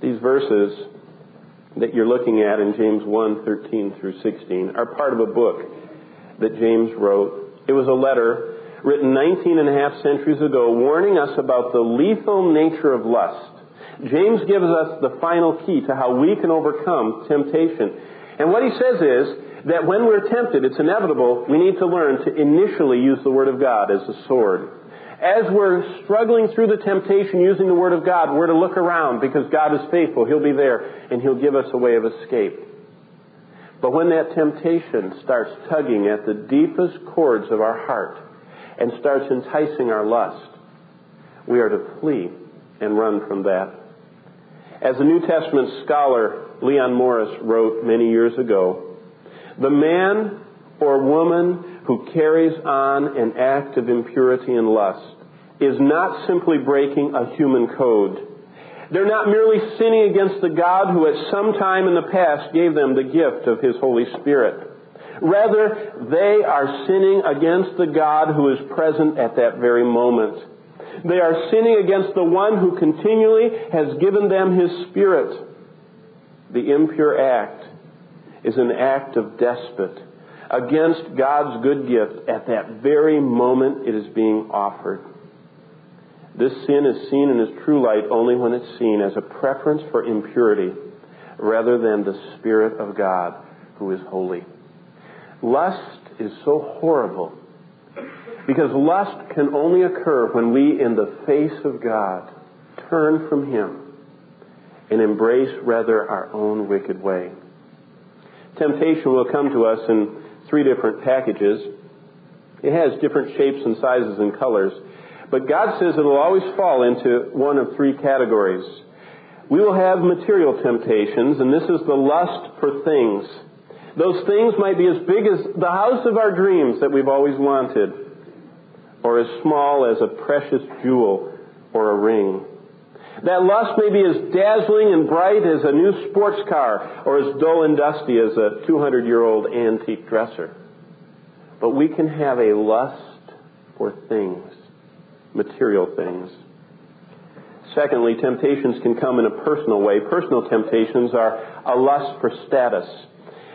These verses that you're looking at in James 1, 13 through 16 are part of a book that James wrote. It was a letter written 19 and a half centuries ago warning us about the lethal nature of lust. James gives us the final key to how we can overcome temptation. And what he says is that when we're tempted, it's inevitable, we need to learn to initially use the Word of God as a sword. As we're struggling through the temptation using the Word of God, we're to look around because God is faithful. He'll be there and He'll give us a way of escape. But when that temptation starts tugging at the deepest chords of our heart and starts enticing our lust, we are to flee and run from that. As the New Testament scholar Leon Morris wrote many years ago, the man or woman who carries on an act of impurity and lust is not simply breaking a human code. They're not merely sinning against the God who at some time in the past gave them the gift of His Holy Spirit. Rather, they are sinning against the God who is present at that very moment. They are sinning against the one who continually has given them His Spirit. The impure act is an act of despot against God's good gift at that very moment it is being offered. This sin is seen in its true light only when it's seen as a preference for impurity rather than the Spirit of God who is holy. Lust is so horrible because lust can only occur when we, in the face of God, turn from Him and embrace rather our own wicked way. Temptation will come to us in three different packages. It has different shapes and sizes and colors. But God says it'll always fall into one of three categories. We will have material temptations, and this is the lust for things. Those things might be as big as the house of our dreams that we've always wanted, or as small as a precious jewel or a ring. That lust may be as dazzling and bright as a new sports car, or as dull and dusty as a 200 year old antique dresser. But we can have a lust for things, material things. Secondly, temptations can come in a personal way. Personal temptations are a lust for status.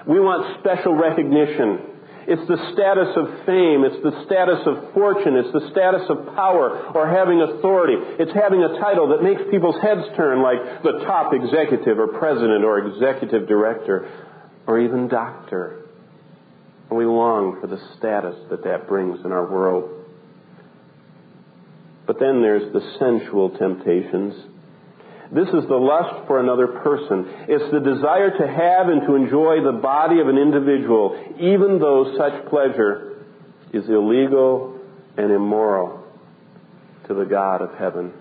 We want special recognition. It's the status of fame. It's the status of fortune. It's the status of power or having authority. It's having a title that makes people's heads turn like the top executive or president or executive director or even doctor. And we long for the status that that brings in our world. But then there's the sensual temptations this is the lust for another person. It's the desire to have and to enjoy the body of an individual, even though such pleasure is illegal and immoral to the God of heaven.